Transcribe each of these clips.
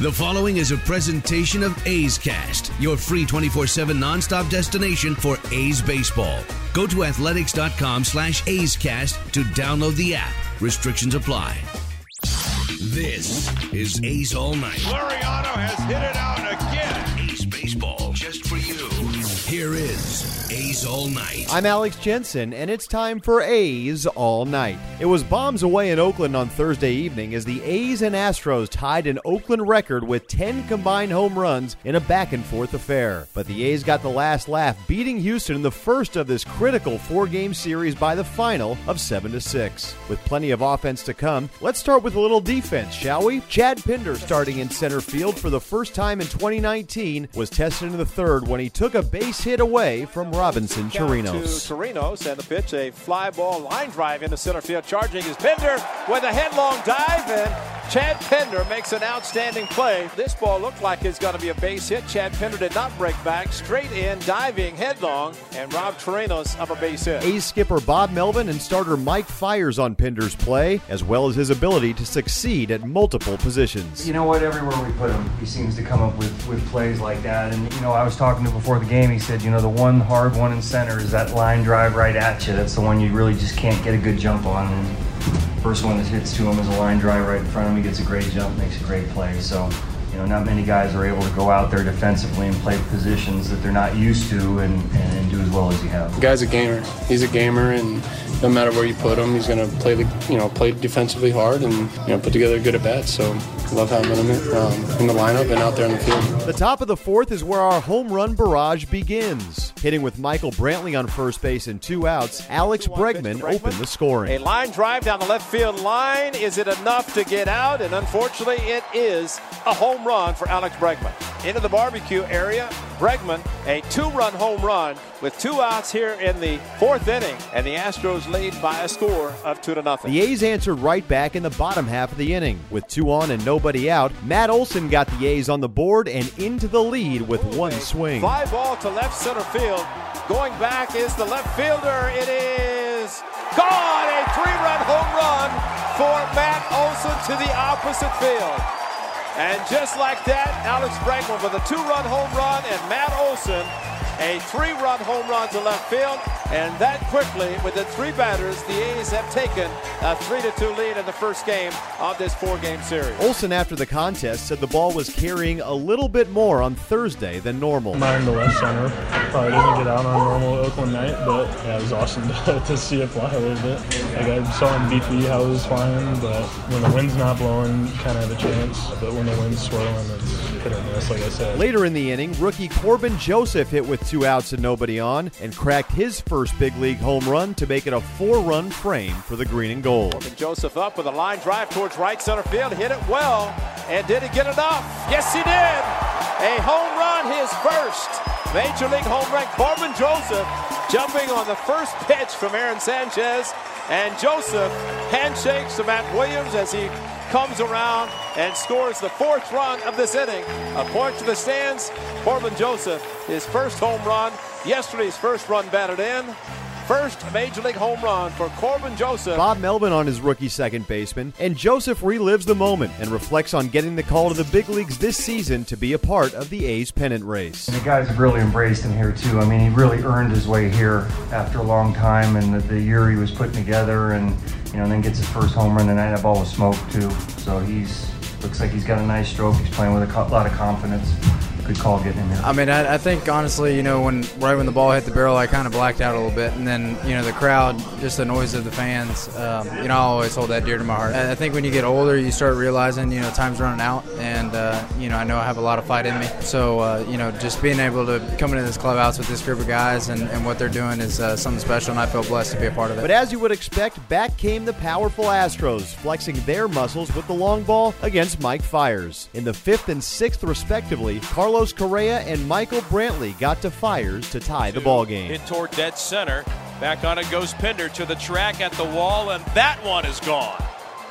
The following is a presentation of A's Cast, your free 24-7 nonstop destination for A's baseball. Go to athletics.com slash A's Cast to download the app. Restrictions apply. This is A's All Night. Laureano has hit it out again. A's baseball just for you. Here is A's All Night. I'm Alex Jensen, and it's time for A's All Night. It was bombs away in Oakland on Thursday evening as the A's and Astros tied an Oakland record with 10 combined home runs in a back and forth affair. But the A's got the last laugh, beating Houston in the first of this critical four game series by the final of 7 to 6. With plenty of offense to come, let's start with a little defense, shall we? Chad Pinder, starting in center field for the first time in 2019, was tested in the third when he took a base hit away from Robinson Count Chirinos. And the pitch, a fly ball line drive into center field. Charging is Pinder with a headlong dive, and Chad Pinder makes an outstanding play. This ball looked like it's going to be a base hit. Chad Pinder did not break back, straight in, diving headlong, and Rob Chirinos of a base hit. A's skipper Bob Melvin and starter Mike Fiers on Pinder's play, as well as his ability to succeed at multiple positions. You know what? Everywhere we put him, he seems to come up with, with plays like that. And, you know, I was talking to him before the game. He said, you know, the one hard one in center is that line drive right at you. That's the one you really just can't get a good jump on. And first one that hits to him is a line drive right in front of him. He gets a great jump, makes a great play. So, you know, not many guys are able to go out there defensively and play positions that they're not used to and, and do as well as he has. The guy's a gamer. He's a gamer, and no matter where you put him, he's going to play the you know play defensively hard and you know put together a good at bats. So I love having him um, in the lineup and out there in the field. The top of the fourth is where our home run barrage begins. Hitting with Michael Brantley on first base and two outs, Alex Bregman opened the scoring. A line drive down the left field line. Is it enough to get out? And unfortunately, it is a home run for Alex Bregman. Into the barbecue area, Bregman, a two run home run with two outs here in the fourth inning. And the Astros lead by a score of two to nothing. The A's answered right back in the bottom half of the inning. With two on and nobody out, Matt Olson got the A's on the board and into the lead with one swing. Fly ball to left center field. Going back is the left fielder. It is gone. A three-run home run for Matt Olson to the opposite field. And just like that, Alex Bregman with a two-run home run and Matt Olson a three-run home run to left field. And that quickly, with the three batters, the A's have taken a 3-2 lead in the first game of this four-game series. Olson, after the contest, said the ball was carrying a little bit more on Thursday than normal. Mine to left center. Probably doesn't get out on a normal Oakland night, but yeah, it was awesome to, to see it fly a little bit. Like I saw in BP how it was flying, but when the wind's not blowing, kind of have a chance. But when the wind's swirling, it's hit or miss, like I said. Later in the inning, rookie Corbin Joseph hit with two outs and nobody on and cracked his first big league home run to make it a four-run frame for the green and gold. Joseph up with a line drive towards right center field, hit it well, and did he get it enough? Yes, he did. A home run, his first major league home run. Corbin Joseph jumping on the first pitch from Aaron Sanchez, and Joseph handshakes to Matt Williams as he comes around and scores the fourth run of this inning. A point to the stands. Corbin Joseph, his first home run, yesterday's first run batted in. First major league home run for Corbin Joseph. Bob Melvin on his rookie second baseman, and Joseph relives the moment and reflects on getting the call to the big leagues this season to be a part of the A's pennant race. And the guys have really embraced him here too. I mean, he really earned his way here after a long time, and the, the year he was putting together, and you know, and then gets his first home run the night that ball was smoked too. So he's looks like he's got a nice stroke. He's playing with a lot of confidence good call getting in there. I mean, I, I, think honestly, you know, when right when the ball hit the barrel, I kind of blacked out a little bit, and then you know the crowd, just the noise of the fans. Um, you know, I always hold that dear to my heart. I, I think when you get older, you start realizing, you know, time's running out, and uh, you know, I know I have a lot of fight in me. So, uh, you know, just being able to come into this clubhouse with this group of guys and, and what they're doing is uh, something special, and I feel blessed to be a part of it. But as you would expect, back came the powerful Astros, flexing their muscles with the long ball against Mike Fiers In the fifth and sixth, respectively, Carlos Correa and Michael Brantley got to Fiers to tie the ball game. Hit toward dead center. Back on it goes Pinder to the track at the wall, and that one is gone.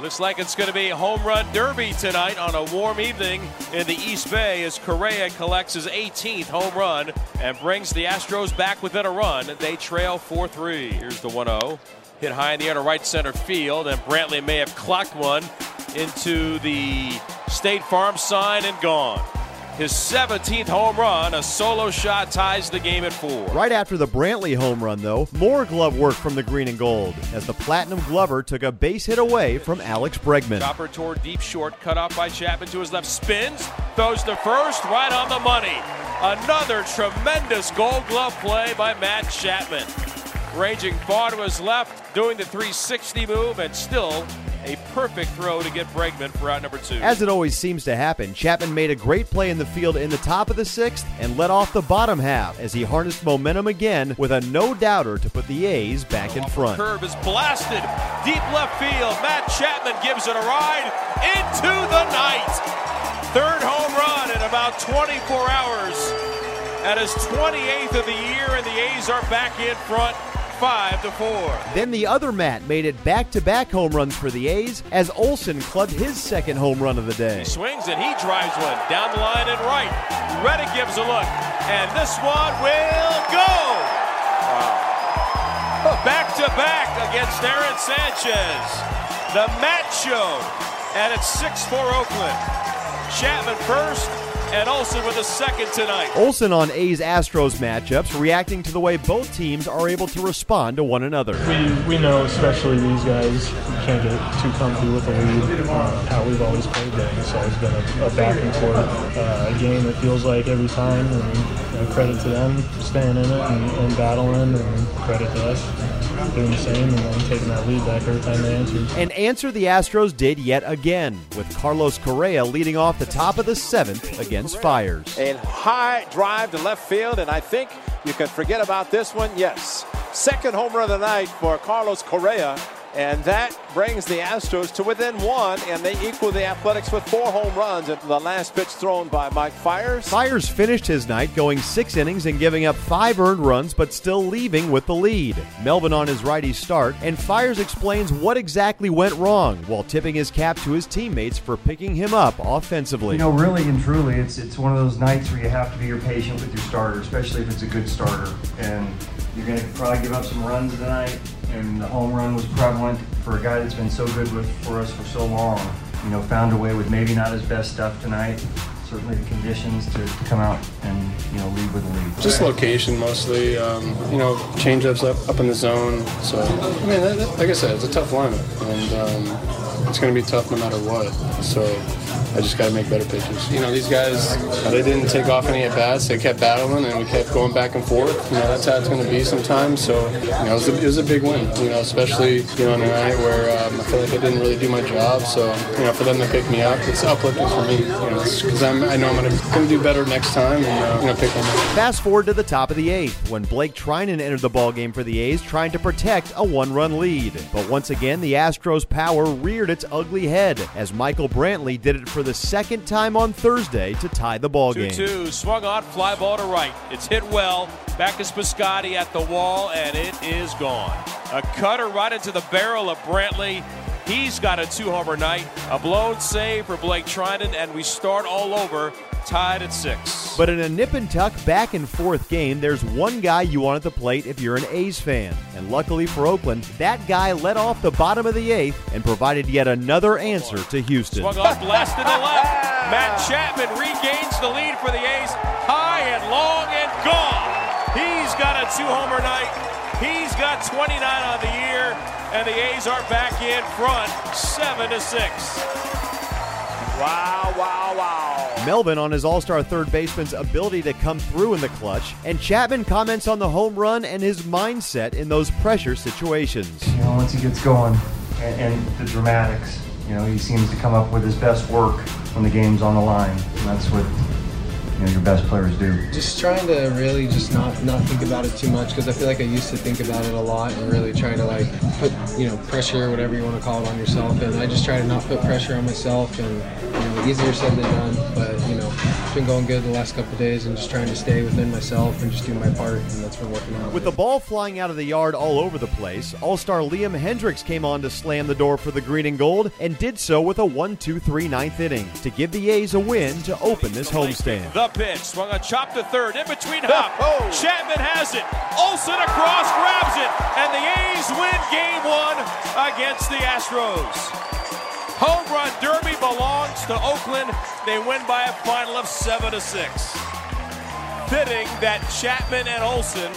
Looks like it's going to be home run derby tonight on a warm evening in the East Bay as Correa collects his 18th home run and brings the Astros back within a run. They trail 4 3. Here's the 1 0. Hit high in the air to right center field, and Brantley may have clocked one into the State Farm sign and gone. His 17th home run, a solo shot, ties the game at four. Right after the Brantley home run, though, more glove work from the green and gold as the Platinum Glover took a base hit away from Alex Bregman. Chopper toward deep short, cut off by Chapman to his left, spins, throws to first, right on the money. Another tremendous gold glove play by Matt Chapman. Ranging far to his left, doing the 360 move, and still a perfect throw to get Bregman for out number two. As it always seems to happen, Chapman made a great play in the field in the top of the sixth and let off the bottom half as he harnessed momentum again with a no doubter to put the A's back in front. Curve is blasted deep left field. Matt Chapman gives it a ride into the night. Third home run in about 24 hours. At his 28th of the year, and the A's are back in front five to four. Then the other Matt made it back-to-back home runs for the A's as Olson clubbed his second home run of the day. He swings and he drives one down the line and right. Reddick gives a look, and this one will go. Wow. Back to back against Aaron Sanchez. The match show, and it's 6 4 Oakland. Chapman first, and Olson with a second tonight. Olson on A's Astros matchups, reacting to the way both teams are able to respond to one another. We, we know, especially these guys, can't get too comfy with the lead. Uh, how we've always played them. It's always been a, a back and forth uh, game. It feels like every time, and you know, credit to them staying in it and, and battling, and credit to us doing the same and then taking that lead back every time they answered. And answer the Astros did yet again, with Carlos Correa leading off the top of the seventh against Fiers. A high drive to left field, and I think you can forget about this one. Yes. Second home run of the night for Carlos Correa. And that brings the Astros to within one, and they equal the Athletics with four home runs at the last pitch thrown by Mike Fiers. Fiers finished his night going six innings and giving up five earned runs, but still leaving with the lead. Melvin on his righty start, and Fiers explains what exactly went wrong while tipping his cap to his teammates for picking him up offensively. You know, really and truly, it's it's one of those nights where you have to be patient with your starter, especially if it's a good starter. And you're going to probably give up some runs tonight and the home run was prevalent for a guy that's been so good with for us for so long. You know, found a way with maybe not his best stuff tonight. Certainly the conditions to, to come out and you know lead with the lead. Just location mostly. Um, you know, changeups up up in the zone. So I mean, that, that, like I said, it's a tough lineup, and um, it's going to be tough no matter what. So I just got to make better pitches. You know, these guys, they didn't take off any at bats. They kept battling, and we kept going back and forth. You know, that's how it's going to be sometimes. So, you know, it was, a, it was a big win. You know, especially you know on a night where um, I feel like I didn't really do my job. So, you know, for them to pick me up, it's uplifting for me. You know, because I know I'm going to do better next time, and uh, you know, pick them up. Fast forward to the top of the eighth when Blake Treinen entered the ball game for the A's, trying to protect a one-run lead. But once again, the Astros' power reared its ugly head as Michael Brantley did it for the second time on Thursday to tie the ball game. 2 swung on, fly ball to right. It's hit well. Back is Piscotty at the wall, and it is gone. A cutter right into the barrel of Brantley. He's got a two homer night. A blown save for Blake Treinen, and we start all over tied at six. But in a nip and tuck back and forth game, there's one guy you want at the plate if you're an A's fan. And luckily for Oakland, that guy led off the bottom of the eighth and provided yet another answer to Houston. Swung on, blasted to left. Matt Chapman regains the lead for the A's, high and long and gone. He's got a two-homer night. He's got 29 on the year, and the A's are back in front, seven to six. Wow, wow, wow. Melvin on his all star third baseman's ability to come through in the clutch, and Chapman comments on the home run and his mindset in those pressure situations. You know, once he gets going and, and the dramatics, you know, he seems to come up with his best work when the game's on the line. And that's what you know your best players do. Just trying to really just not not think about it too much because I feel like I used to think about it a lot and really try to like put you know pressure, whatever you want to call it, on yourself. And I just try to not put pressure on myself and you know easier said than done. But you know it's been going good the last couple days and just trying to stay within myself and just do my part and that's been working out. With the ball flying out of the yard all over the place, All Star Liam Hendriks came on to slam the door for the green and gold and did so with a 1 2 3 ninth inning to give the A's a win to open this homestand. The pitch swung a chop to third in between oh. hop. Chapman has it. Olson across grabs it, and the A's win game one against the Astros. Home run derby belongs to Oakland. They win by a final of seven to six. Fitting that Chapman and Olson,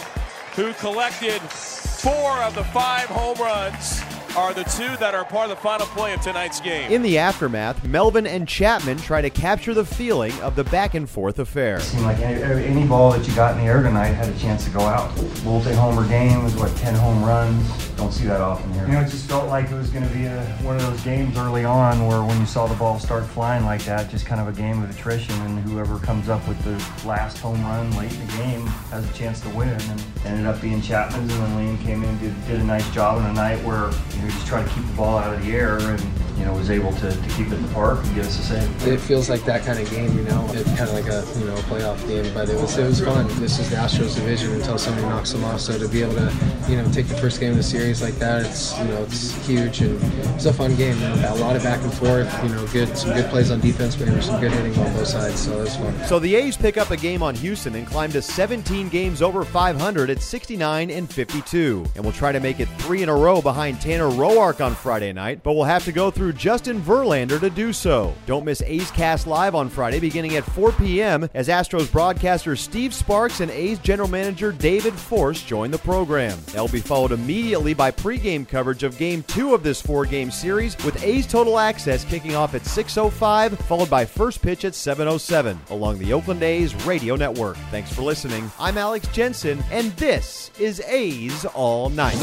who collected four of the five home runs, are the two that are part of the final play of tonight's game. In the aftermath, Melvin and Chapman try to capture the feeling of the back and forth affair. It seemed like any, any ball that you got in the air tonight had a chance to go out. Multi-homer game was what 10 home runs. Don't see that often here. You know, it just felt like it was going to be a, one of those games early on where when you saw the ball start flying like that, just kind of a game of attrition, and whoever comes up with the last home run late in the game has a chance to win. And ended up being Chapman's, and then Liam came in did, did a nice job on a night where you know just try to keep the ball out of the air and you know was able to, to keep it in the park and get us a save. It feels like that kind of game, you know. It's kind of like a you know playoff game, but it was it was fun. This is the Astros division until somebody knocks them off. So to be able to you know take the first game of the series like that, it's you know it's huge and it's a fun game. You know, a lot of back and forth. You know, good some good plays on defense, but there was some good hitting on both sides. So it was fun. So the A's pick up a game on Houston and climb to 17 games over 500 at 69 and 52, and will try to make it three in a row behind Tanner Roark on Friday night, but we'll have to go through Justin Verlander to do so. Don't miss A's Cast Live on Friday beginning at 4 p.m. as Astros broadcaster Steve Sparks and A's general manager David Forst join the program. They'll be followed immediately by pregame coverage of Game 2 of this four-game series with A's Total Access kicking off at 6.05, followed by first pitch at 7.07 along the Oakland A's radio network. Thanks for listening. I'm Alex Jensen, and this is A's All Night.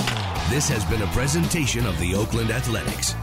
This has been a presentation of the Oakland Athletics.